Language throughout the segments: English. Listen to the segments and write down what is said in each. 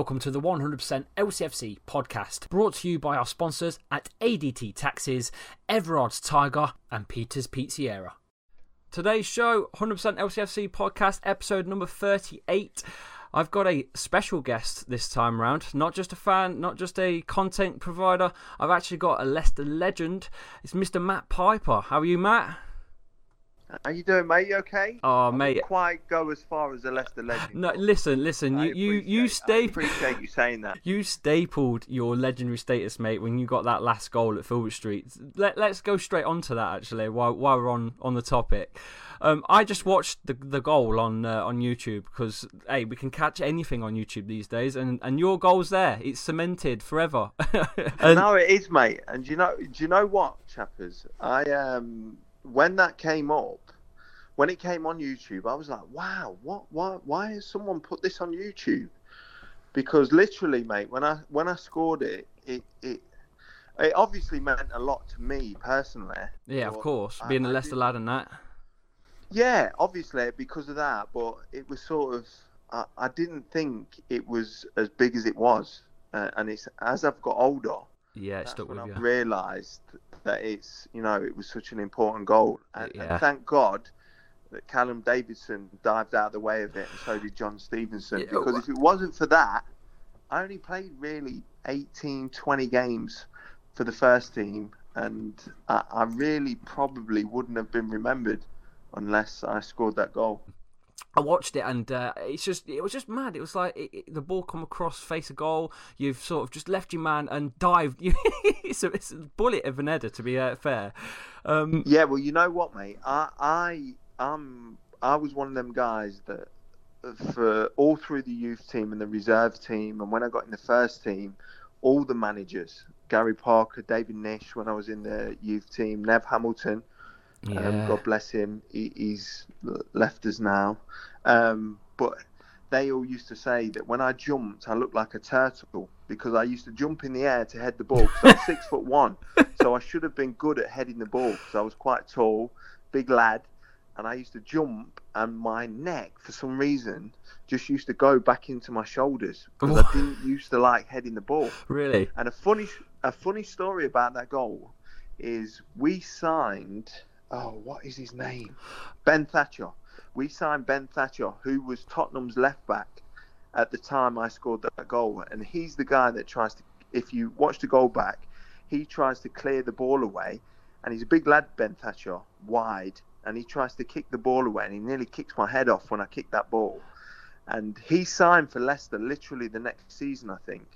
Welcome to the 100% LCFC podcast, brought to you by our sponsors at ADT Taxis, Everard's Tiger, and Peter's Pizzeria. Today's show, 100% LCFC podcast, episode number 38. I've got a special guest this time round. Not just a fan, not just a content provider. I've actually got a Leicester legend. It's Mr. Matt Piper. How are you, Matt? How you doing, mate? You okay? Oh, I mate. Quite go as far as a Leicester legend. No, listen, listen. I You, you, you appreciate- I appreciate you saying that. You stapled your legendary status, mate, when you got that last goal at Filbert Street. Let, let's go straight on to that, actually, while, while we're on, on the topic. Um, I just watched the the goal on uh, on YouTube because hey, we can catch anything on YouTube these days, and, and your goal's there. It's cemented forever. and, No, it is, mate. And do you know? Do you know what, chappers? I um, when that came up, when it came on YouTube, I was like, wow, what, why, why has someone put this on YouTube? Because literally, mate, when I when I scored it, it it it obviously meant a lot to me personally. yeah, of course, I- being a Leicester lad and that. Yeah, obviously because of that, but it was sort of I, I didn't think it was as big as it was, uh, and it's as I've got older, Yeah, it stuck when with I've you. realised that it's you know it was such an important goal, and, Yeah. and thank God that Callum Davidson dived out of the way of it, and so did John Stevenson. Yeah, because if it wasn't for that, I only played really 18, 20 games for the first team, and I, I really probably wouldn't have been remembered unless I scored that goal. I watched it and uh, it's just it was just mad. It was like it, it- the ball come across, face a goal. You've sort of just left your man and dived. it's, a, it's a bullet of an header, to be uh, fair. Um, Yeah, well, you know what, mate? I I um I was one of them guys that for all through the youth team and the reserve team, and when I got in the first team, all the managers, Gary Parker, David Nish, when I was in the youth team, Nev Hamilton, um. God bless him, he, he's left us now, um, but. They all used to say that when I jumped, I looked like a turtle because I used to jump in the air to head the ball. Because I'm six foot one, so I should have been good at heading the ball because I was quite tall, big lad, and I used to jump, and my neck, for some reason, just used to go back into my shoulders because I didn't used to like heading the ball. Really? And a funny, a funny story about that goal is we signed. Oh, what is his name? Ben Thatcher. We signed Ben Thatcher, who was Tottenham's left back at the time I scored that goal, and he's the guy that tries to. If you watch the goal back, he tries to clear the ball away, and he's a big lad, Ben Thatcher, wide, and he tries to kick the ball away, and he nearly kicks my head off when I kick that ball. And he signed for Leicester literally the next season, I think.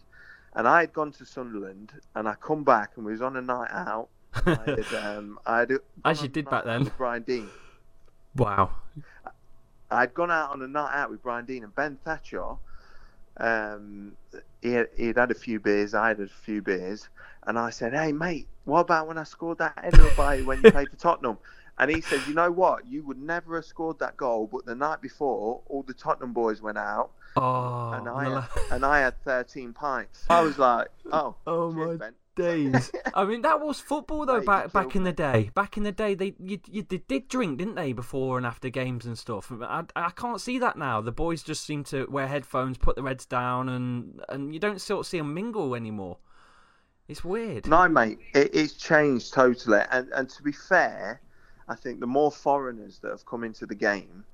And I had gone to Sunderland, and I come back and we was on a night out. I had, um, I had As you did back then. with Brian Deane. Wow. I'd gone out on a night out with Brian Deane and Ben Thatcher. Um, he had, he'd had a few beers, I had a few beers, and I said, "Hey mate, what about when I scored that header by when you played for Tottenham?" And he said, "You know what? You would never have scored that goal, but the night before, all the Tottenham boys went out, Oh, and I no. had, and I had 13 pints. I was like, oh, Oh cheers, my Ben. Days. I mean, that was football though. Back back in the day. Back in the day, they you, you they did drink, didn't they, before and after games and stuff. I, I can't see that now. The boys just seem to wear headphones, put the reds down, and and you don't sort of see them mingle anymore. It's weird. No, mate, it, it's changed totally. And and to be fair, I think the more foreigners that have come into the game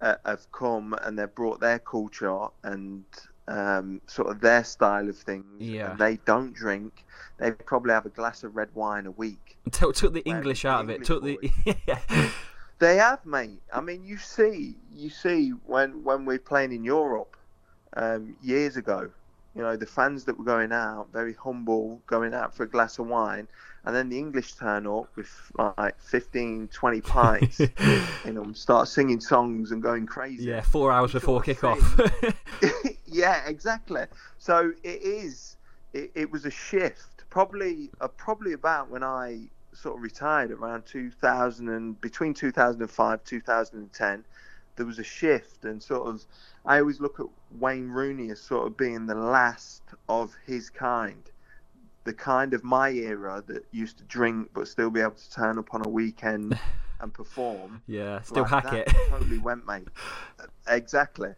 uh, have come and they've brought their culture and um, sort of their style of things. Yeah. And they don't drink. They probably have a glass of red wine a week. Took, took the English the out of it. Took the yeah. They have, mate. I mean, you see, you see when when we're playing in Europe um, years ago. You know, the fans that were going out, very humble, going out for a glass of wine, and then the English turn up with like 15, 20 pints, you know, start singing songs and going crazy. yeah. Four hours You before kick-off. Yeah, exactly. So it is. It, it was a shift, probably uh, probably about when I sort of retired around 2000 and between 2005 2010. There was a shift, and sort of I always look at Wayne Rooney as sort of being the last of his kind, the kind of my era that used to drink but still be able to turn up on a weekend and perform. yeah. Still Like, hack that it. totally went, mate. Exactly.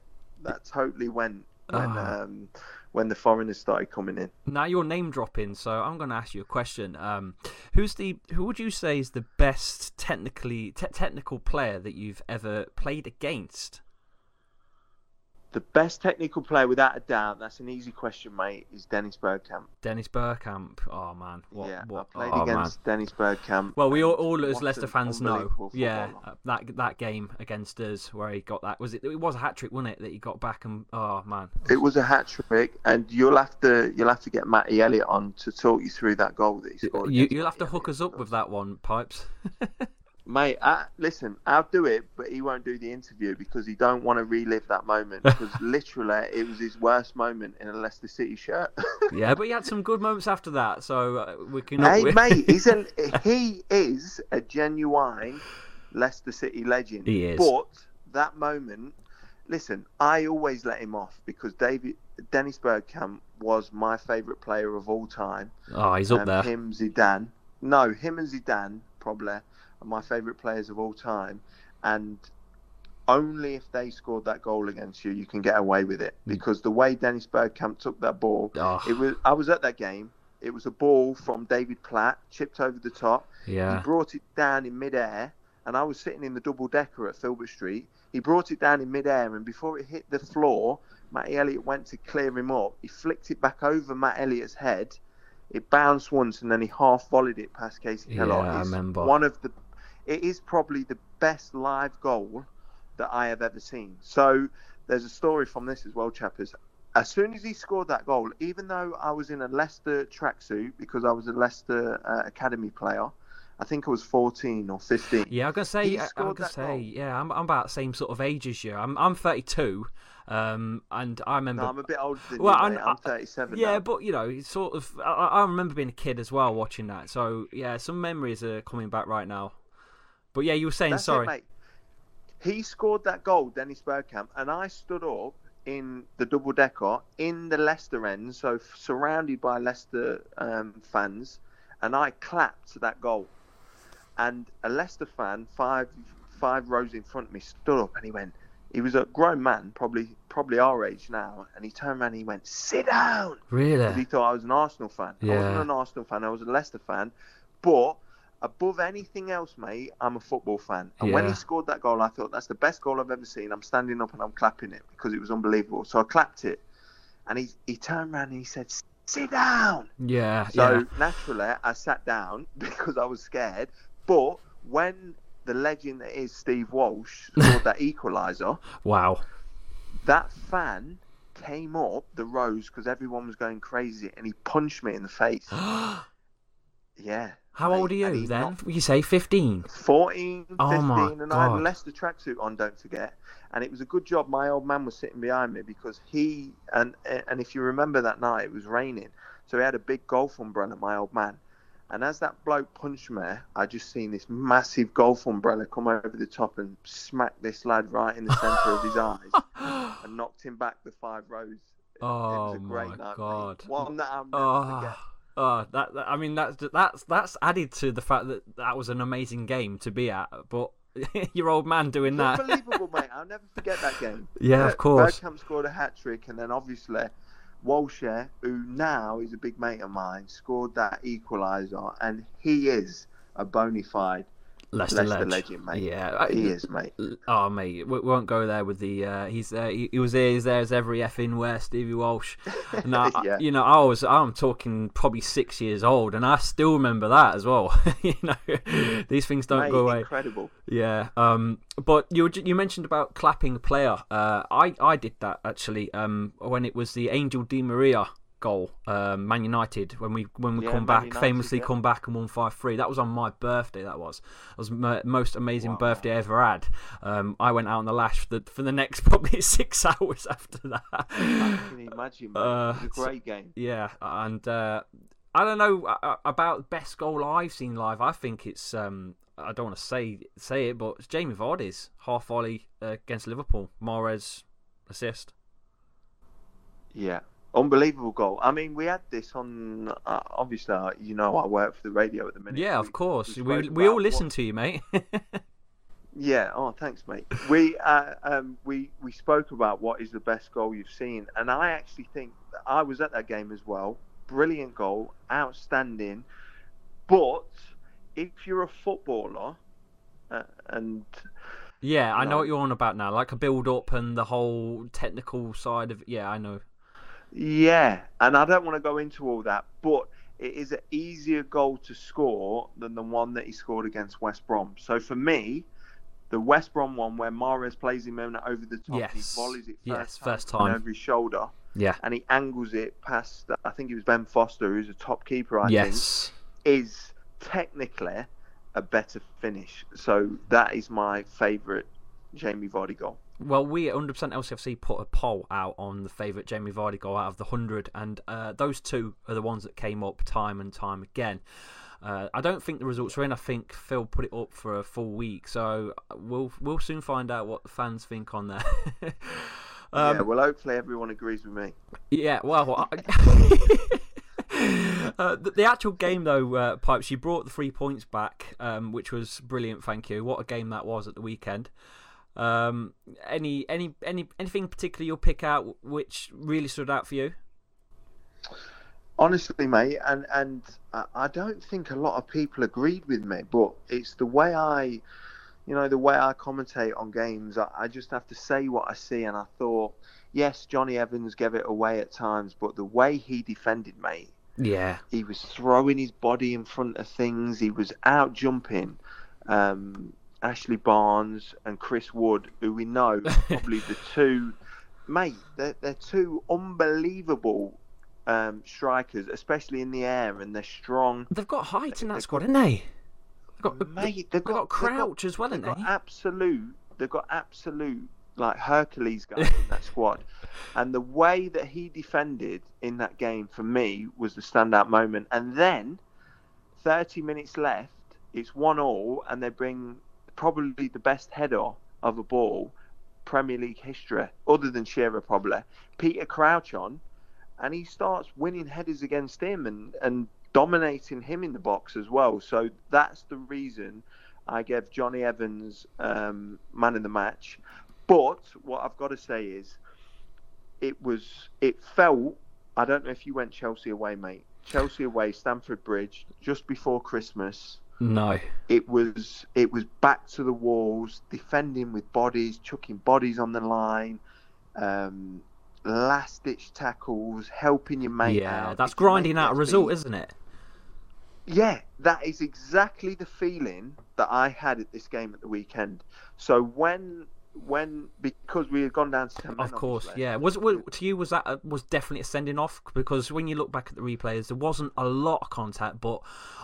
That totally went when Ah. um, when the foreigners started coming in. Now you're name dropping, so I'm going to ask you a question. Um, who's the who would you say is the best technically te- technical player that you've ever played against? The best technical player, without a doubt, that's an easy question, mate, is Dennis Bergkamp. Dennis Bergkamp. Oh man, what yeah, what? I played oh, man. against Dennis Bergkamp. Well, we all, all as Leicester fans know, yeah, footballer. uh, that that game against us where he got that was it. It was a hat trick, wasn't it? That he got back and oh man, It was a hat trick, and you'll have to you'll have to get Matty Elliott on to talk you through that goal that he scored. You, you'll have to hook us up with that one, pipes. Mate, I, listen, I'll do it, but he won't do the interview because he don't want to relive that moment. Because literally, it was his worst moment in a Leicester City shirt. yeah, but he had some good moments after that, so uh, we can. hey, we- mate, he's a, he is a genuine Leicester City legend. He is. But that moment, listen, I always let him off because David Dennis Bergkamp was my favourite player of all time. oh, he's up Um, there. Him, Zidane. No, him and Zidane probably my favourite players of all time. And only if they scored that goal against you, you can get away with it. Hmm. Because the way Dennis Bergkamp took that ball, Oh, it was. I was at that game. It was a ball from David Platt, chipped over the top. yeah. He brought it down in midair, and I was sitting in the double decker at Filbert Street. He brought it down in midair, and before it hit the floor, Matt Elliott went to clear him up. He flicked it back over Matt Elliott's head. It bounced once, and then he half volleyed it past Kasey Yeah, I remember. One of the, it is probably the best live goal that I have ever seen. So there's a story from this as well, chappers. As soon as he scored that goal, even though I was in a Leicester tracksuit because I was a Leicester uh, academy player, I think I was 14 or 15. Yeah, I'm gonna say. I- I'm gonna say. goal. Yeah, I'm, I'm about the same sort of age as you. I'm I'm 32, um, and I remember. No, I'm a bit older than Well, you, I'm- mate. I'm I- 37 yeah, now. but you know, it's sort of. I, I remember being a kid as well watching that. So yeah, some memories are coming back right now. But yeah, you were saying That's sorry. it, mate. He scored that goal, Dennis Bergkamp, and I stood up in the double decker in the Leicester end, so surrounded by Leicester um, fans, and I clapped that goal. And a Leicester fan, five five rows in front of me, stood up and he went. He was a grown man, probably probably our age now, and he turned around and he went, "Sit down." really? because he thought I was an Arsenal fan. Yeah. I wasn't an Arsenal fan. I was a Leicester fan. But above anything else, mate, I'm a football fan. And when he scored that goal, I thought that's the best goal I've ever seen. I'm standing up and I'm clapping it because it was unbelievable. So I clapped it, and he he turned around and he said, "Sit down." Yeah. So yeah. naturally, I sat down because I was scared. But when the legend that is Steve Walsh scored that equaliser, Wow. that fan came up the rows because everyone was going crazy and he punched me in the face. yeah. How mate, old are you then? You say 15. 14, 15, Oh my and I had a God. Leicester tracksuit on, don't forget. And it was a good job my old man was sitting behind me because he, and and if you remember that night, it was raining. So he had a big golf umbrella, my old man. And as that bloke punched me, I just seen this massive golf umbrella come over the top and smack this lad right in the centre of his eyes and knocked him back the five rows. It, it was Oh a great my night, mate. God. One that I'll never Oh, forget. Oh, that, that- I mean that's that's that's added to the fact that that was an amazing game to be at. But your old man doing that. unbelievable, mate. I'll never forget that game. Yeah, of uh, course. Bergkamp scored a hat trick, and then obviously Walshere, who now is a big mate of mine, scored that equaliser, and he is a bona fide Leicester ledge. legend, mate. Yeah, he is, mate. Oh mate, we won't go there with the. Uh, he's uh, he, he was there. He's there as every effing where Stevie Walsh. Now Yeah. you know I was I'm talking probably six years old, and I still remember that as well. you know, these things don't Mate, go away. incredible. Yeah. Um. But you you mentioned about clapping a player. Uh. I I did that actually. Um. When it was the Angel Di Maria goal. Um. Man United when we when we Yeah, come Man back United, famously yeah. come back and won five three. That was on my birthday. That was. It was my most amazing Wow. birthday I ever had. Um. I went out on the lash for the for the next probably six hours after that. I can imagine. Uh, it was a great game. Yeah, and uh, I don't know uh, about best goal I've seen live. I think it's um, I don't want to say say it, but it's Jamie Vardy's half volley uh, against Liverpool. Mahrez assist. Yeah. Unbelievable goal. I mean, we had this on. Uh, obviously, uh, you know, I work for the radio at the minute. Yeah, We- of course. we We we all listen what- to you, mate. Yeah. Oh, thanks, mate. We uh, um, we we spoke about what is the best goal you've seen, and I actually think I was at that game as well. Brilliant goal, outstanding. But if you're a footballer, uh, and yeah, I know what you're on about now. Like a build up and the whole technical side of. Yeah, I know. Yeah, and I don't want to go into all that, but it is an easier goal to score than the one that he scored against West Brom. So for me. The West Brom one where Mahrez plays him in over the top, and he Yes. volleys it first Yes, time, first time. over his shoulder. Yeah. and he angles it past. I think it was Ben Foster, who's a top keeper. I yes. think is technically a better finish. So that is my favourite Jamie Vardy goal. Well, we at 100% LCFC put a poll out on the favourite Jamie Vardy goal out of the 100, and uh, those two are the ones that came up time and time again. Uh, I don't think the results are in. I think Phil put it up for a full week, so we'll we'll soon find out what the fans think on there. um, yeah, well, hopefully everyone agrees with me. yeah, well, I... uh, the, the actual game though, uh, pipes. You brought the three points back, um, which was brilliant. Thank you. What a game that was at the weekend. Um, any any any anything particular you'll pick out which really stood out for you? Honestly, mate, and and I- I don't think a lot of people agreed with me, but it's the way I, you know, the way I commentate on games. I, I just have to say what I see, and I thought, yes, Johnny Evans gave it away at times, but the way he defended, mate, Yeah, he was throwing his body in front of things. He was out jumping um, Ashley Barnes and Chris Wood, who we know are probably the two, mate. They're, they're two unbelievable um, strikers, especially in the air, and they're strong. they've got height in that They've squad, haven't they? They've got, Mate, they've they've got, got Crouch as well, they've haven't got they? absolute. They've got absolute like Hercules guys in that squad, and the way that he defended in that game for me was the standout moment. And then, thirty minutes left, it's one all, and they bring probably the best header of a ball Premier League history, other than Shearer probably. Peter Crouch on, and he starts winning headers against him and and dominating him in the box as well. So that's the reason I gave Johnny Evans um, man of the match. But what I've got to say is, it was it felt. I don't know if you went Chelsea away, mate. Chelsea away, Stamford Bridge, just before Christmas. No. It was it was back to the walls, defending with bodies, chucking bodies on the line, um, last ditch tackles, helping your mate Yeah, out. that's your mate grinding out a result, beat- isn't it? yeah, that is exactly the feeling that I had at this game at the weekend. So when when because we had gone down to ten men, Of course, yeah. Was, was to you was that a, was definitely a sending off because when you look back at the replays, there wasn't a lot of contact, but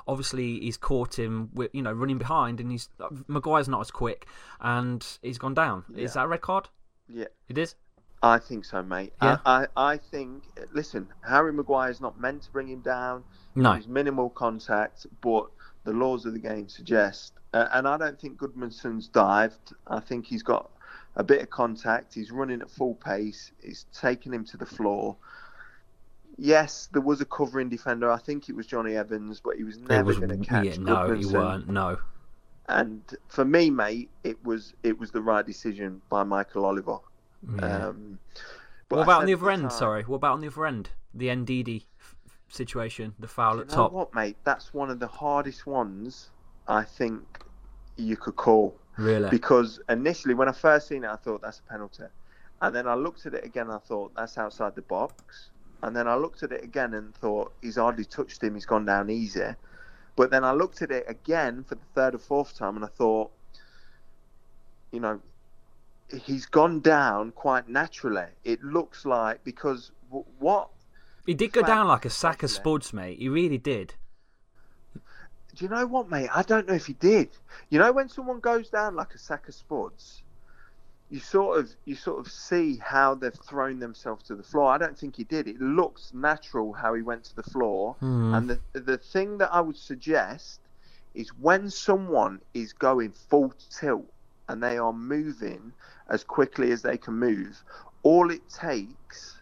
obviously he's caught him with you know running behind, and he's Maguire's not as quick, and he's gone down. Is that a red card? yeah, It is. I think so, mate. Yeah. I, I, I think. Listen, Harry Maguire is not meant to bring him down. No. There's minimal contact, but the laws of the game suggest. Uh, and I don't think Gudmundsson's dived. I think he's got a bit of contact. He's running at full pace. It's taking him to the floor. Yes, there was a covering defender. I think it was Johnny Evans, but he was never going to catch yeah, no, Gudmundsson. weren't. No. And for me, mate, it was it was the right decision by Michael Oliver. Yeah. Um, but what about on the other end? time, Sorry, what about on the other end? The Ndidi f- situation, the foul You at know top. what, mate? That's one of the hardest ones I think you could call. Really? Because initially, when I first seen it, I thought that's a penalty. And then I looked at it again, I thought that's outside the box. And then I looked at it again and thought he's hardly touched him, he's gone down easy. But then I looked at it again for the third or fourth time, and I thought, you know, he's gone down quite naturally. It looks like because w- what he did go down like a sack of spuds, mate. He really did. Do you know what, mate? I don't know if he did. You know, when someone goes down like a sack of spuds, you sort of you sort of see how they've thrown themselves to the floor. I don't think he did. It looks natural how he went to the floor. Hmm. And the the thing that I would suggest is when someone is going full tilt and they are moving as quickly as they can move, all it takes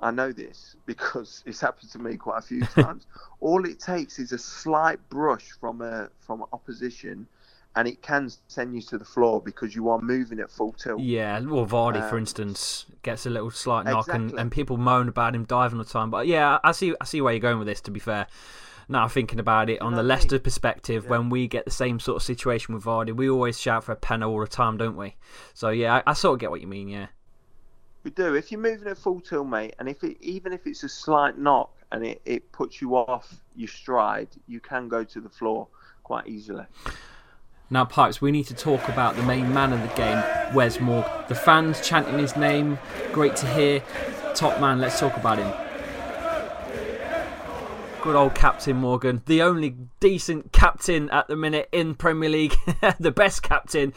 I know this because it's happened to me quite a few times. All it takes is a slight brush from a from opposition, and it can send you to the floor because you are moving at full tilt. Yeah, well, Vardy, for Um, instance, gets a little slight knock, and, Exactly. and people moan about him diving all the time. But yeah, I see, I see where you're going with this. To be fair, now thinking about it on the I Leicester mean? perspective, when we get the same sort of situation with Vardy, we always shout for a penalty all the time, don't we? So yeah, I, I sort of get what you mean. Yeah, We do. If you're moving at full tilt, mate, and if it even if it's a slight knock and it, it puts you off your stride, you can go to the floor quite easily. Now, Pipes, we need to talk about the main man of the game, Wes Morgan. The fans chanting his name, great to hear. Top man, let's talk about him. Good old Captain Morgan, the only decent captain at the minute in Premier League, the best captain,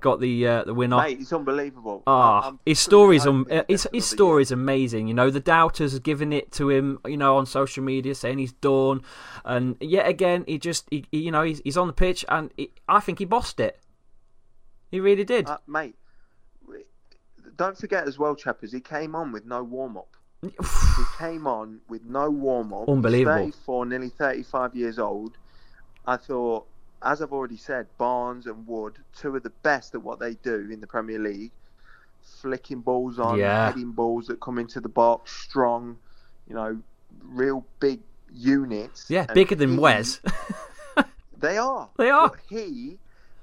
got the uh, the winner. Mate, it's unbelievable. Ah, I'm his story's um, uh, his his another story's amazing. You know, the doubters are giving it to him. You know, on social media saying he's done, and yet again, he just he, he- you know he's, he's on the pitch, and he, I think he bossed it. He really did. Uh, mate, don't forget as well, chappers, he came on with no warm up. He came on with no warm up. Unbelievable. 34, nearly 35 years old. I thought, as I've already said, Barnes and Wood, two of the best at what they do in the Premier League. Flicking balls on, Yeah. heading balls that come into the box, strong, you know, real big units. yeah, And bigger than he- Wes. They are. They are. But he,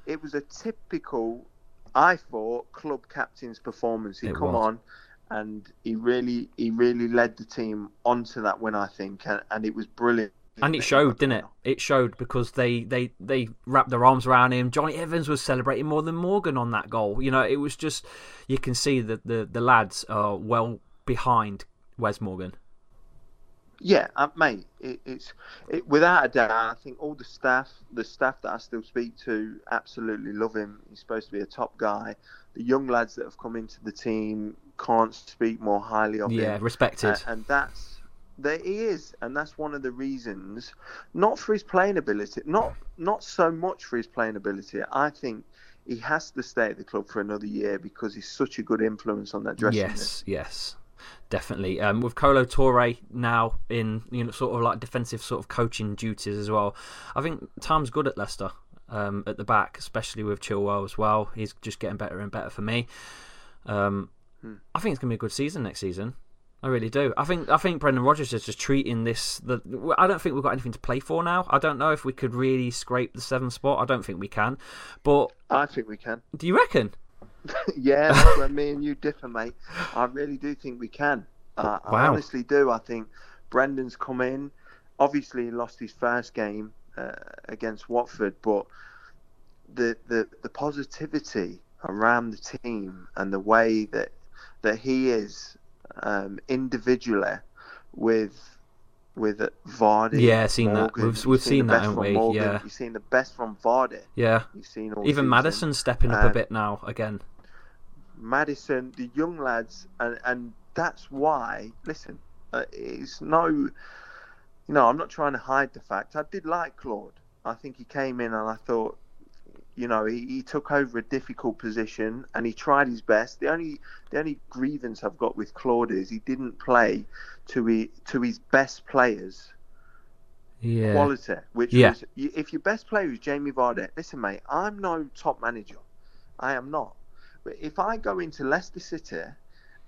it was a typical, I thought, club captain's performance. He It come was. on, and he really, he really led the team onto that win. I think, and, and it was brilliant. And it showed, didn't it? It showed because they, they, they wrapped their arms around him. Johnny Evans was celebrating more than Morgan on that goal. You know, it was just you can see that the, the lads are well behind Wes Morgan. Yeah, uh, mate. It, it's it, without a doubt. I think all the staff, the staff that I still speak to, absolutely love him. He's supposed to be a top guy. The young lads that have come into the team can't speak more highly of him. Yeah, respected. Uh, and that's there he is, and that's one of the reasons, not for his playing ability, not not so much for his playing ability. I think he has to stay at the club for another year because he's such a good influence on that dressing room. Yes, yes, definitely. Um, with Kolo Toure now in you know sort of like defensive sort of coaching duties as well. I think time's good at Leicester um, at the back, especially with Chilwell as well. He's just getting better and better for me. Um, Hmm. I think it's gonna be a good season next season. I really do. I think I think Brendan Rodgers is just treating this. The I don't think we've got anything to play for now. I don't know if we could really scrape the seventh spot. I don't think we can. But I think we can. do you reckon? yeah, that's where me and you differ, mate. I really do think we can. Uh, I honestly do. I think Brendan's come in. Obviously, he lost his first game uh, against Watford, but the, the the positivity around the team and the way that that he is um, individually with with Vardy. Yeah, seen that. We've- we've seen the that, haven't we? Morgan. Yeah. You've seen the best from Vardy. Yeah. You've seen Even season. Maddison stepping up a Um, bit now again. Maddison, the young lads, and, and that's why. Listen, uh, it's no, you know, I'm not trying to hide the fact. I did like Claude. I think he came in and I thought, you know, he, he took over a difficult position and he tried his best. The only the only grievance I've got with Claude is he didn't play to he, to his best players Yeah. quality, which Yeah. was if your best player is Jamie Vardy. Listen, mate, I'm no top manager. I am not. But if I go into Leicester City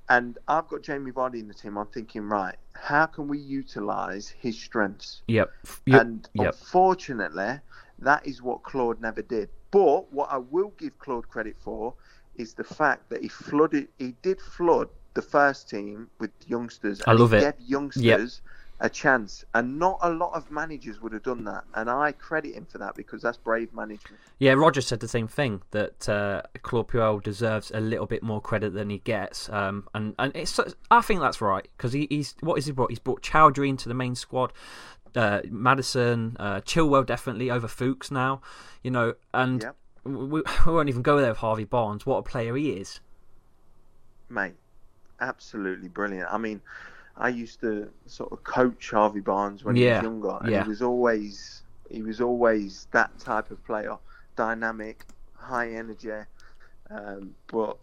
and I've got Jamie Vardy in the team, I'm thinking, right, how can we utilise his strengths? Yep. Yep. And yep. unfortunately, that is what Claude never did. But what I will give Claude credit for is the fact that he flooded, he did flood the first team with youngsters. I love he it. Gave youngsters a chance, and not a lot of managers would have done that. And I credit him for that because that's brave management. Yeah, Roger said the same thing that uh, Claude Puel deserves a little bit more credit than he gets, um, and and it's I think that's right because he, he's what is he brought? He's brought Choudhury into the main squad, uh, Maddison, uh, Chilwell definitely over Fuchs now, you know, and Yep. we, we won't even go there with Harvey Barnes. What a player he is! mate, absolutely brilliant. I mean, I used to sort of coach Harvey Barnes when he was younger, and yeah. he was always he was always that type of player, dynamic, high energy. Um, but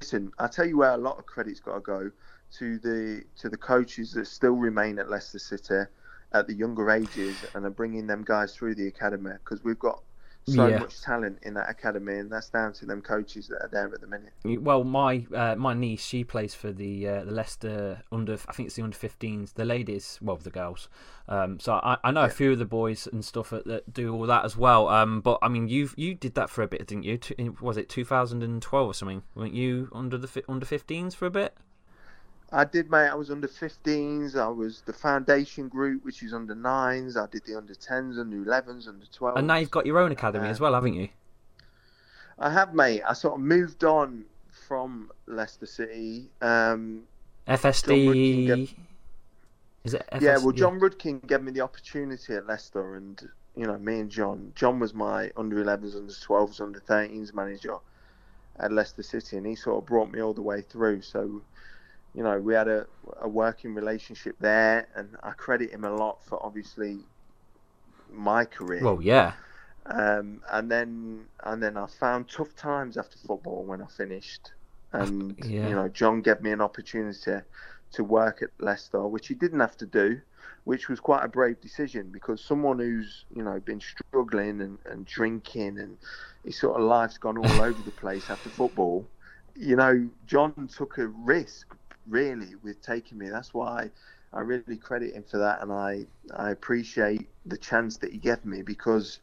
listen, I tell you where a lot of credit's got to go to the to the coaches that still remain at Leicester City at the younger ages and are bringing them guys through the academy because we've got so Yeah. much talent in that academy, and that's down to them coaches that are there at the minute. Well, my uh, my niece she plays for the uh, the Leicester under I think it's the under 15s, the ladies, well the girls. Um, so I, I know a few of the boys and stuff that, that do all that as well. Um, but I mean you you did that for a bit, didn't you? Was it 2012 or something? Weren't you under the under 15s for a bit? I did, mate. I was under 15s. I was the foundation group, which is under nines. I did the under 10s, under 11s, under 12s. And now you've got your own academy as well, haven't you? I have, mate. I sort of moved on from Leicester City. Um, FSD. Rudkin Is it? FS- yeah, well, John Rudkin gave me the opportunity at Leicester, and you know, me and John. John was my under 11s, under 12s, under 13s manager at Leicester City, and he sort of brought me all the way through. So, you know, we had a, a working relationship there, and I credit him a lot for obviously my career. Well, yeah. Um, and then and then I found tough times after football when I finished, and Yeah. you know John gave me an opportunity to work at Leicester, which he didn't have to do, which was quite a brave decision because someone who's you know been struggling and, and drinking and his sort of life's gone all over the place after football, you know John took a risk really with taking me. That's why. I really credit him for that, and I, I appreciate the chance that he gave me because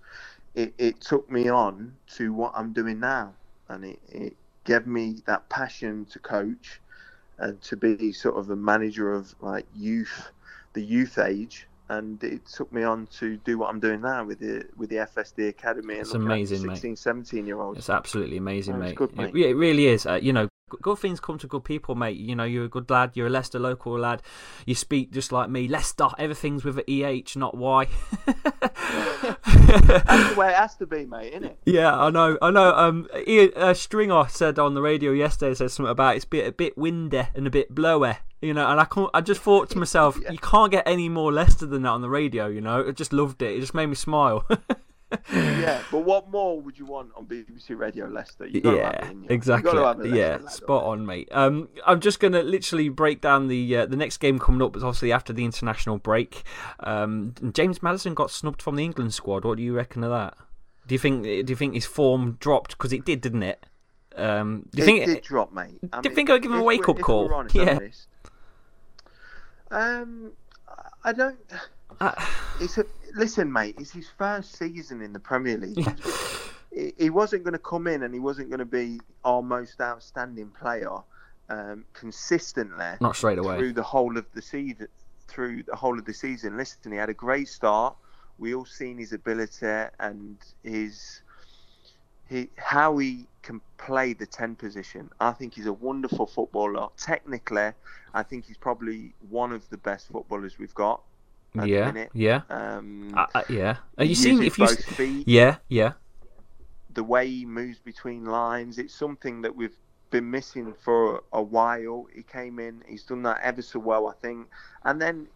it, it took me on to what I'm doing now, and it, it gave me that passion to coach and to be sort of a manager of like youth, the youth age, and it took me on to do what I'm doing now with the with the FSD Academy It's amazing, after mate. 16, 17 year olds. It's absolutely amazing, Oh, mate. good, It- yeah, It, really is. Uh, you know, good things come to good people, mate. You know, you're a good lad. You're a Leicester local lad. You speak just like me. Leicester, everything's with an EH, not Y. That's the way it has to be, mate, isn't it? yeah, I know. I know. Um, Ian, uh, Stringer said on the radio yesterday, said something about it's a bit, a bit windy and a bit blowy. You know, and I can't, I just thought to myself, you can't get any more Leicester than that on the radio. You know, I just loved it. It just made me smile. Yeah, but what more would you want on BBC Radio Leicester? You gotta have yeah, it exactly. You gotta have a Leicester yeah, lad spot on, mate. Um, I'm just gonna literally break down the uh, the next game coming up. Is obviously after the international break. Um, James Maddison got snubbed from the England squad. What do you reckon of that? Do you think do you think his form dropped because it did, didn't it? Um, do you it think did drop, mate. I do you think I'd give him a wake up call? honest, Yeah. honest, um, I don't. Uh, It's a listen, mate. It's his first season in the Premier League. he, he wasn't going to come in and he wasn't going to be our most outstanding player um, consistently not straight away. through the whole of the season. Through the whole of the season, listen, he had a great start. We all seen his ability and his he how he can play the ten position. I think he's a wonderful footballer. Technically, I think he's probably one of the best footballers we've got. Yeah, minute. yeah, Um, uh, uh, yeah. Are you seeing if you? feet, Yeah, yeah. the way he moves between lines, it's something that we've been missing for a while. He came in, he's done that ever so well, I think. And then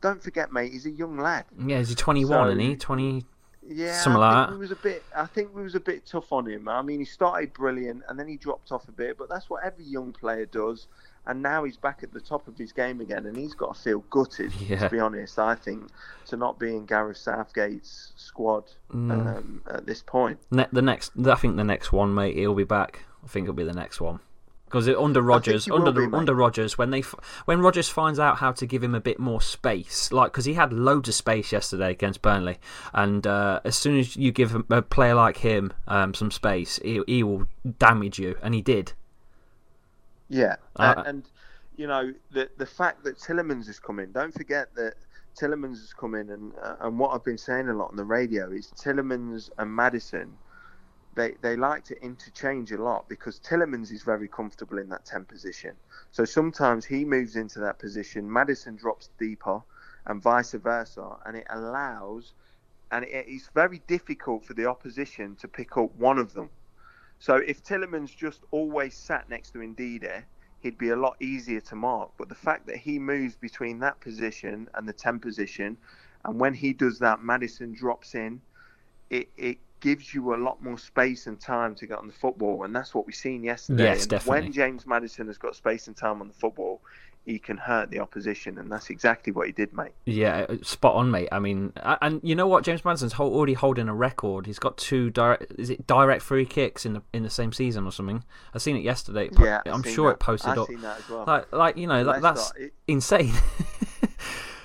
don't forget, mate, he's a young lad. Yeah, he's 21, So- isn't he? 20. Yeah, Something I like we was a bit. I think we was a bit tough on him. I mean, he started brilliant and then he dropped off a bit, but that's what every young player does. And now he's back at the top of his game again, and he's got to feel gutted. Yeah. To be honest, I think to not be in Gareth Southgate's squad Mm. um, at this point. Ne- the next, I think the next one, mate, he'll be back. I think it'll be the next one. Because under Rodgers, under be, the, mate. under Rodgers, when they f- when Rodgers finds out how to give him a bit more space, like because he had loads of space yesterday against Burnley, and uh, as soon as you give a, a player like him um, some space, he, he will damage you, and he did. Yeah, Uh, and, and you know the the fact that Tielemans has come in. Don't forget that Tielemans has come in, and uh, and what I've been saying a lot on the radio is Tielemans and Maddison. They they like to interchange a lot because Tielemans is very comfortable in that ten position. So sometimes he moves into that position, Maddison drops deeper, and vice versa, and it allows. And it, it's very difficult for the opposition to pick up one of them. So if Tielemans just always sat next to Ndidi, he'd be a lot easier to mark. But the fact that he moves between that position and the 10 position, and when he does that, Maddison drops in, it, it gives you a lot more space and time to get on the football. And that's what we've seen yesterday. Yes, and definitely. When James Maddison has got space and time on the football, he can hurt the opposition. And that's exactly what he did, mate. Yeah, uh, spot on, mate. I mean, and you know what? James Maddison's already holding a record. He's got two direct, is it direct free kicks in the in the same season or something? I seen it yesterday. It po- Yeah, I've I'm sure that. it posted I've up. seen that as well. Like, like you know, that, that's it- insane.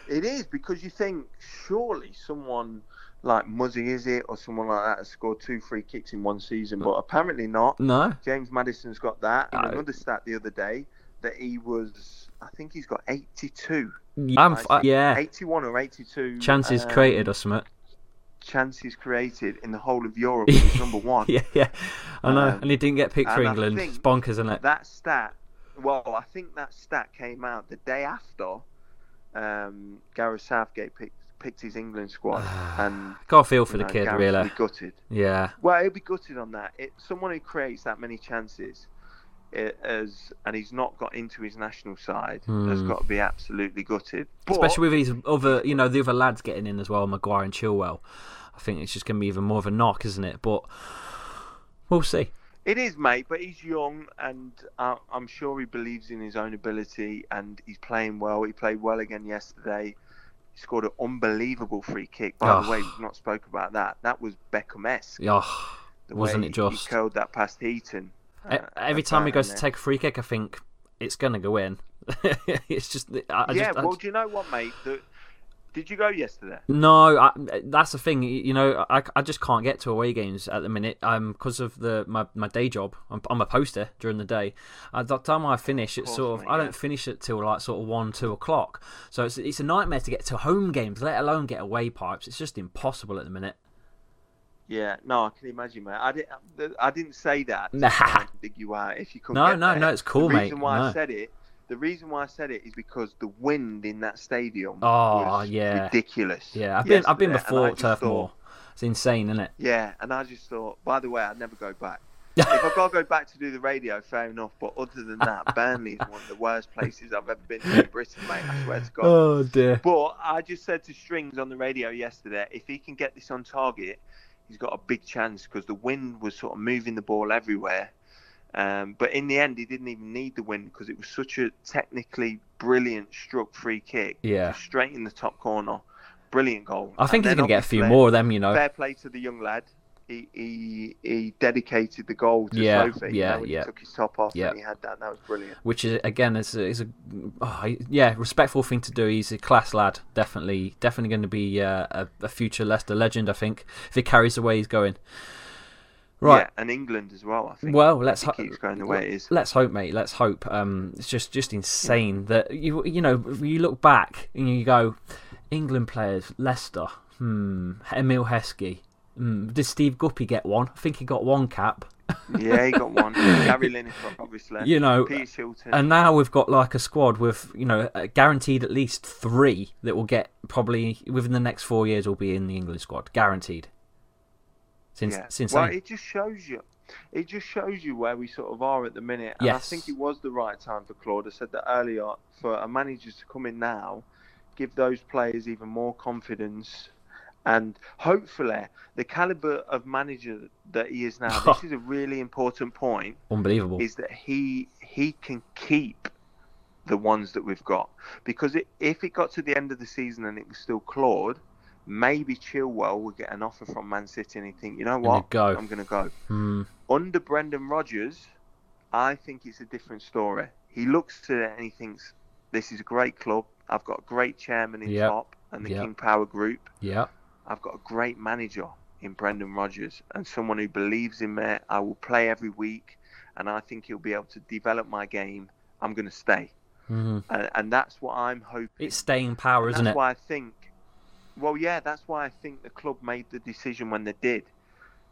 It is because you think surely someone like Muzzy is it or someone like that has scored two free kicks in one season, but apparently not. no, James Maddison's got that. And No. Uh, another stat the other day that he was, I think he's got 82. I'm f- I see. yeah. 81 or 82 Chances um, created or something. Chances created in the whole of Europe. He's number one. Yeah, yeah. I know, Um, and he didn't get picked for England. It's bonkers, isn't it? That stat, well, I think that stat came out the day after um, Gareth Southgate picked, picked his England squad. and Got a feel for the know, kid, Gareth really. gutted. Yeah, Well, he'll be gutted on that. It, someone who creates that many chances, as and he's not got into his national side, has Hmm. got to be absolutely gutted. But, especially with these other, you know, the other lads getting in as well, Maguire and Chilwell. I think it's just going to be even more of a knock, isn't it? But we'll see. it is, mate. But he's young, and uh, I'm sure he believes in his own ability, and he's playing well. He played well again yesterday. He scored an unbelievable free kick. By Oh. the way, we've not spoke about that. That was Beckham-esque. Oh, the wasn't it just? He curled that past Heaton. Uh, Every time he goes to take a free kick, I think it's going to go in. it's just, I, I yeah, just, well, do you know what, mate? The, did you go yesterday? no, I, that's the thing. You know, I, I just can't get to away games at the minute. Um, because of the my, my day job. I'm, I'm a poster during the day. At the time I finish, it's sort of I don't finish it till like sort of one, two o'clock. So it's it's a nightmare to get to home games, let alone get away pipes. It's just impossible at the minute. Yeah, no, I can imagine, mate. I didn't. I didn't say that. to Nah. try dig you out if you couldn't. No, no, there. no, it's cool, the mate. reason why No. I said it, the reason why I said it is because the wind in that stadium Oh, yeah. ridiculous. Yeah, I've been I've been yesterday, and I before Turf Moor. It's insane, isn't it? Yeah, and I just thought. By the way, I'd never go back. if I've got to go back to do the radio, fair enough. But other than that, Burnley is one of the worst places I've ever been to in Britain, mate. I swear to God. Oh dear. But I just said to Strings on the radio yesterday, if he can get this on target, he's got a big chance because the wind was sort of moving the ball everywhere. Um, but in the end, he didn't even need the wind because it was such a technically brilliant struck free kick. Yeah. Straight in the top corner. Brilliant goal. I think And he's going to get a few more of them, you know. Fair play to the young lad. He, he, he dedicated the goal to Yeah, Sophie. you yeah, know, yeah. He took his top off Yeah. and he had that. That was brilliant. Which is again is a, is a oh, yeah respectful thing to do. He's a class lad, definitely definitely going to be uh, a, a future Leicester legend. I think if he carries the way he's going. Right. Yeah, and England as well, I think. Well, let's hope keeps going the way it is. Let's hope, mate. Let's hope. Um, it's just just insane that you you know you look back and you go, England players, Leicester, hmm, Emile Heskey. Hmm, did Steve Guppy get one? I think he got one cap. Yeah, he got one. Gary Lineker, obviously. You know, Peter Shilton. And now we've got like a squad with you know uh, guaranteed at least three that will get probably within the next four years will be in the England squad, guaranteed. Since yeah. insane. Well, it just shows you. it just shows you where we sort of are at the minute. And I think it was the right time for Claude. I said that earlier for a manager to come in now, give those players even more confidence. And hopefully, the caliber of manager that he is now, this is a really important point Unbelievable. is that he he can keep the ones that we've got because it, if it got to the end of the season and it was still Claude, maybe Chilwell would get an offer from Man City and he'd think, you know what, go. I'm going to go. Hmm. Under Brendan Rodgers, I think it's a different story. He looks at it and he thinks, this is a great club. I've got a great chairman in Yep. top and the Yep. King Power Group. Yeah. I've got a great manager in Brendan Rodgers and someone who believes in me. I will play every week, and I think he'll be able to develop my game. I'm going to stay, hmm and, and that's what I'm hoping. It's staying power, isn't it? that's why I think. Well, yeah, that's why I think the club made the decision when they did,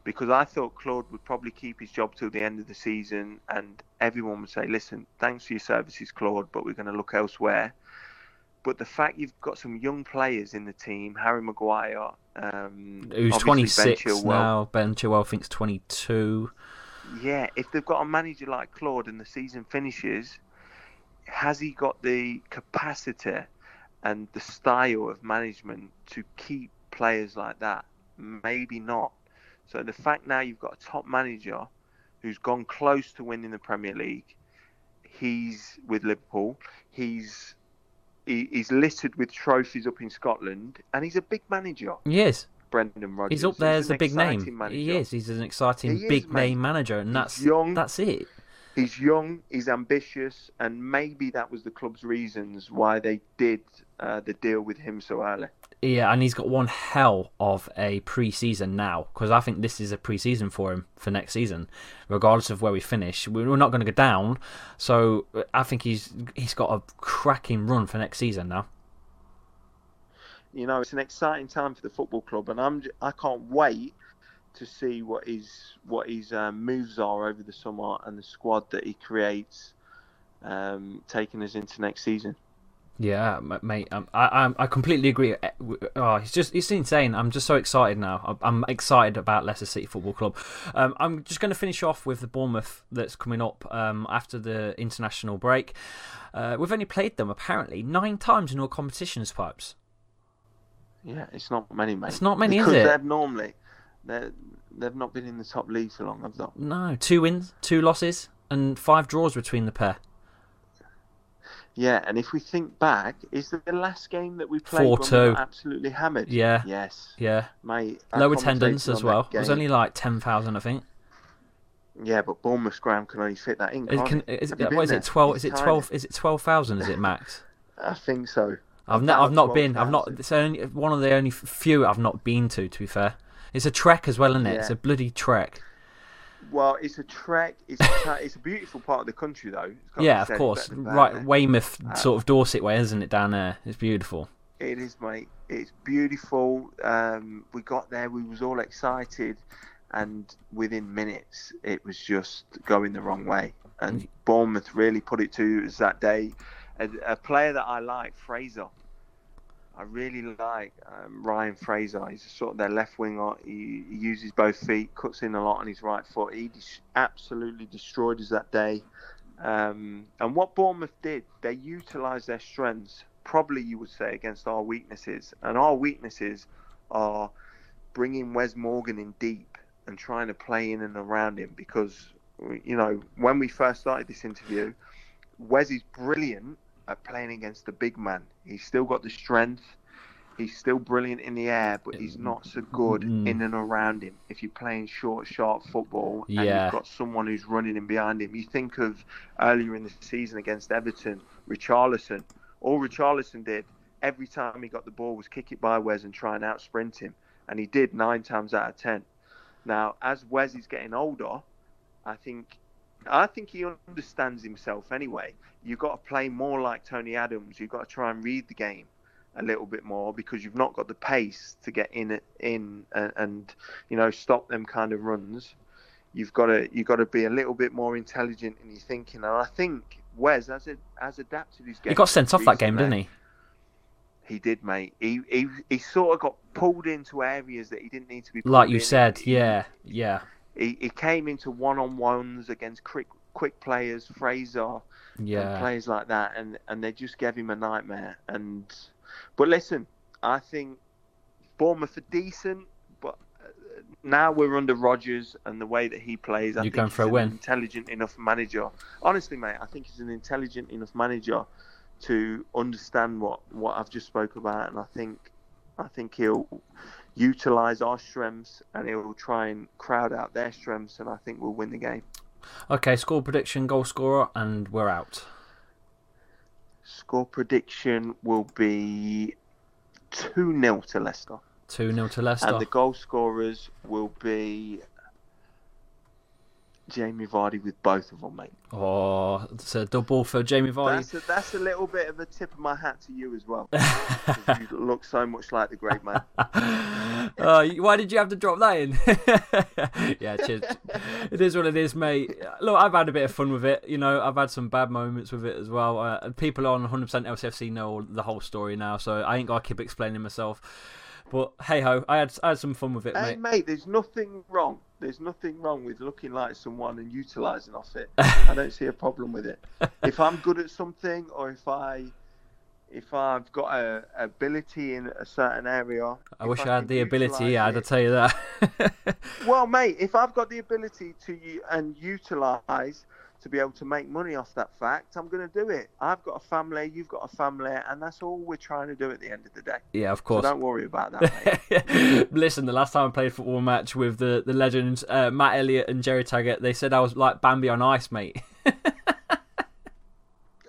because I thought Claude would probably keep his job till the end of the season, and everyone would say, "Listen, thanks for your services, Claude, but we're going to look elsewhere." But the fact you've got some young players in the team, Harry Maguire, um, Who's obviously Ben 26 Chilwell, now? Ben Chilwell thinks 22. Yeah, if they've got a manager like Claude and the season finishes, has he got the capacity and the style of management to keep players like that? Maybe not. So the fact now you've got a top manager who's gone close to winning the Premier League, he's with Liverpool, he's he, he's littered with trophies up in Scotland, and he's a big manager, Yes. Brendan Rodgers. He's up there as a big name. manager. He is. He's an exciting is, big mate. name manager, and He's that's young. that's it. he's young, he's ambitious, and maybe that was the club's reasons why they did uh, the deal with him so early. Yeah, and he's got one hell of a pre-season now because I think this is a pre-season for him for next season, regardless of where we finish. We're not going to go down, so I think he's he's got a cracking run for next season now. You know, it's an exciting time for the football club, and I'm I can't wait to see what his what his um, moves are over the summer and the squad that he creates, um, taking us into next season. Yeah, mate, um, I I I completely agree. Eh, Oh, it's just it's insane. I'm just so excited now. I'm- excited about Leicester City Football Club. Um, I'm just going to finish off with the Bournemouth that's coming up um, after the international break. Uh, we've only played them apparently nine times in all competitions, pipes. Yeah, it's not many, mate. It's not many, is because it? They've normally they they've not been in the top league for long, have they? No, two wins, two losses, and five draws between the pair. Yeah, and if we think back, is the last game that we played 4-2. absolutely hammered? Yeah. Yes, Yeah, mate. Low attendance as well. It was only like ten thousand, I think. Yeah, but Bournemouth's ground can only fit that in. Is, can't can, it? is, Have what is it? Twelve? Is it twelve? Is it twelve thousand? Is it max? I think so. I've not. I've not been. I've not. 12,000. It's only one of the only few I've not been to. To be fair, it's a trek as well, isn't it? It's a bloody trek. Well, it's a trek. It's a, tra- it's a beautiful part of the country, though. Yeah, of course. Right. Weymouth, Uh, sort of Dorset way, isn't it? Down there, it's beautiful. It is, mate. It's beautiful. Um, we got there. We was all excited, and within minutes, it was just going the wrong way. And Bournemouth really put it to us that day. A, a player that I like, Fraser. I really like um, Ryan Fraser. He's sort of their left winger. He, he uses both feet, cuts in a lot on his right foot. He absolutely destroyed us that day. Um, and what Bournemouth did, they utilised their strengths, probably you would say, against our weaknesses. And our weaknesses are bringing Wes Morgan in deep and trying to play in and around him because, you know, when we first started this interview, Wes is brilliant at playing against the big man. He's still got the strength. He's still brilliant in the air, but he's not so good Mm. in and around him. If you're playing short, sharp football and Yeah. you've got someone who's running in behind him, you think of earlier in the season against Everton, Richarlison. All Richarlison did every time he got the ball was kick it by Wes and try and out sprint him, and he did nine times out of ten. Now, as Wes is getting older, I think I think he understands himself anyway. You've got to play more like Tony Adams. You've got to try and read the game a little bit more because you've not got the pace to get in in and, and you know stop them kind of runs. You've got to you've got to be a little bit more intelligent in your thinking. And I think Wes has a, has adapted his game. He got sent off that game, didn't he? He did, mate. He, he he sort of got pulled into areas that he didn't need to be. Like you in. said, yeah, yeah. He, he came into one on ones against quick quick players, Fraser, and Yeah. players like that, and and they just gave him a nightmare. And but listen, I think Bournemouth are decent, but uh, now we're under Rodgers and the way that he plays. I You're think going he's for a an win. Intelligent enough manager. Honestly, mate, I think he's an intelligent enough manager to understand what what I've just spoke about, and I think I think he'll utilize our strengths and it will try and crowd out their strengths, and I think we'll win the game. Okay, score prediction, goal scorer, and we're out. Score prediction will be 2 0 to Leicester. 2 0 to Leicester. And the goal scorers will be Jamie Vardy with both of them, mate. Oh, it's a double for Jamie Vardy. That's a, that's a little bit of a tip of my hat to you as well. you look so much like the great man. uh, why did you have to drop that in? yeah, cheers. It is what it is, mate. Look, I've had a bit of fun with it. You know, I've had some bad moments with it as well. Uh, people on 100% LCFC know the whole story now, so I ain't got to keep explaining myself. But hey ho, I had I had some fun with it, Hey, mate. mate, there's nothing wrong. There's nothing wrong with looking like someone and utilising off it. I don't see a problem with it. If I'm good at something, or if I, if I've got a ability in a certain area, I wish I, can had the ability. Yeah, I'd tell you that. Well, mate, if I've got the ability to and utilise to be able to make money off that fact, I'm going to do it. I've got a family, you've got a family, and that's all we're trying to do at the end of the day. yeah, of So course. don't worry about that, mate. Listen, the last time I played a football match with the the legends uh, Matt Elliott and Gerry Taggart, they said I was like Bambi on ice, mate.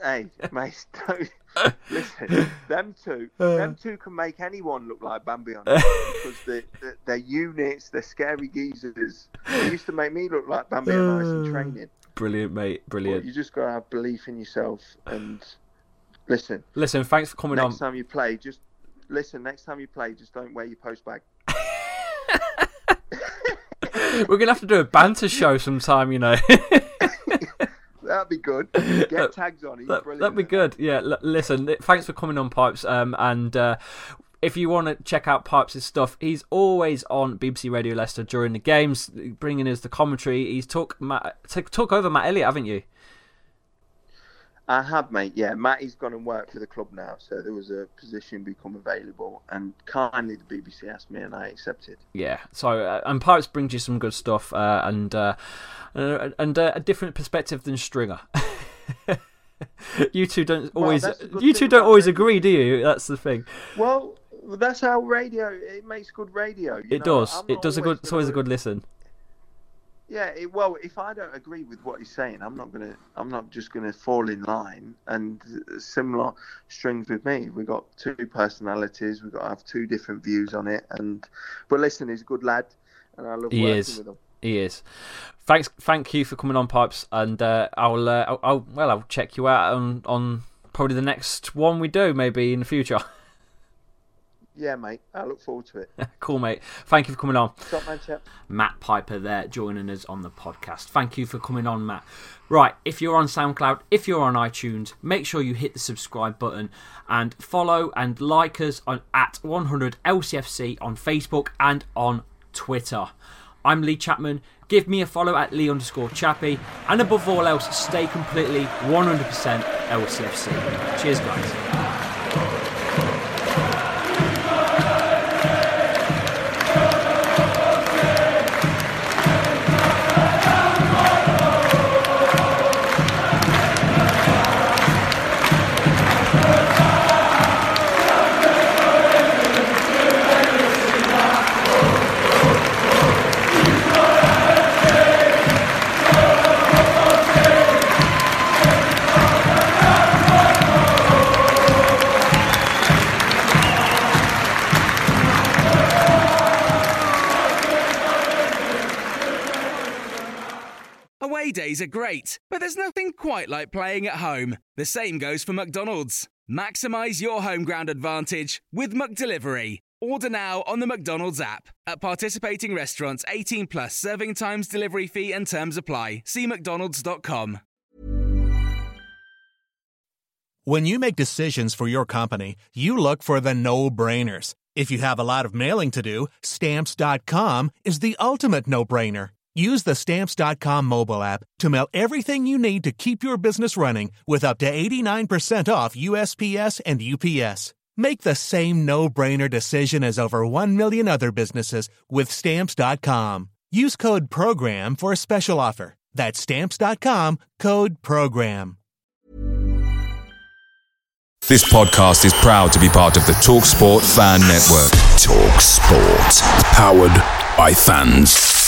hey, mate, listen. Them two, them two can make anyone look like Bambi on it because they, they, they're units, they're scary geezers. They used to make me look like Bambi on ice in training. Brilliant, mate. Brilliant. you just got to have belief in yourself and listen. Listen, thanks for coming next on. Next time you play, just listen. Next time you play, just don't wear your post bag. We're gonna have to do a banter show sometime, you know. That'd be good. Get tags on. He's that, brilliant. that'd be good. Yeah. L- listen, th- thanks for coming on, Pipes. Um, and uh, if you want to check out Pipes' stuff, he's always on BBC Radio Leicester during the games, bringing us the commentary. He's took Matt, took over Matt Elliott, haven't you? I have, mate. Yeah, Matty's gone and worked for the club now, so there was a position become available, and kindly the BBC asked me, and I accepted. Yeah. So uh, and Pipes brings you some good stuff, uh, and uh, uh, and uh, a different perspective than Stringer. you two don't always. good you two don't always agree, do you? That's the thing. Well, that's how radio. It makes good radio. you It know? does. I'm It does a good. It's always a good listen. Yeah. It, well, if I don't agree with what he's saying, I'm not gonna. I'm not just gonna fall in line. And similar strings with me. We've got two personalities. We've got to have two different views on it. And but listen, he's a good lad, and I love He working is. with him. He is. Thanks, thank you for coming on, Pipes, and uh, I'll, uh, I'll, I'll, well, I'll check you out on, on probably the next one we do, maybe in the future. Yeah, mate. I look forward to it. cool, mate. Thank you for coming on, Top man, chap. Matt Piper. There, joining us on the podcast. Thank you for coming on, Matt. Right, if you're on SoundCloud, if you're on iTunes, make sure you hit the subscribe button and follow and like us on at 100 LCFC on Facebook and on Twitter. I'm Lee Chapman. Give me a follow at Lee underscore Chappy. And above all else, stay completely 100% LCFC. Cheers, guys. Are great, but there's nothing quite like playing at home. The same goes for McDonald's. Maximize your home ground advantage with McDelivery. Order now on the McDonald's app. At participating restaurants, 18 plus serving times, delivery fee, and terms apply. See McDonald's.com. When you make decisions for your company, you look for the no brainers. If you have a lot of mailing to do, stamps.com is the ultimate no brainer. Use the Stamps.com mobile app to mail everything you need to keep your business running with up to 89% off USPS and UPS. Make the same no brainer decision as over 1 million other businesses with Stamps.com. Use code PROGRAM for a special offer. That's Stamps.com code PROGRAM. This podcast is proud to be part of the TalkSport Fan Network. Talk Sport. Powered by fans.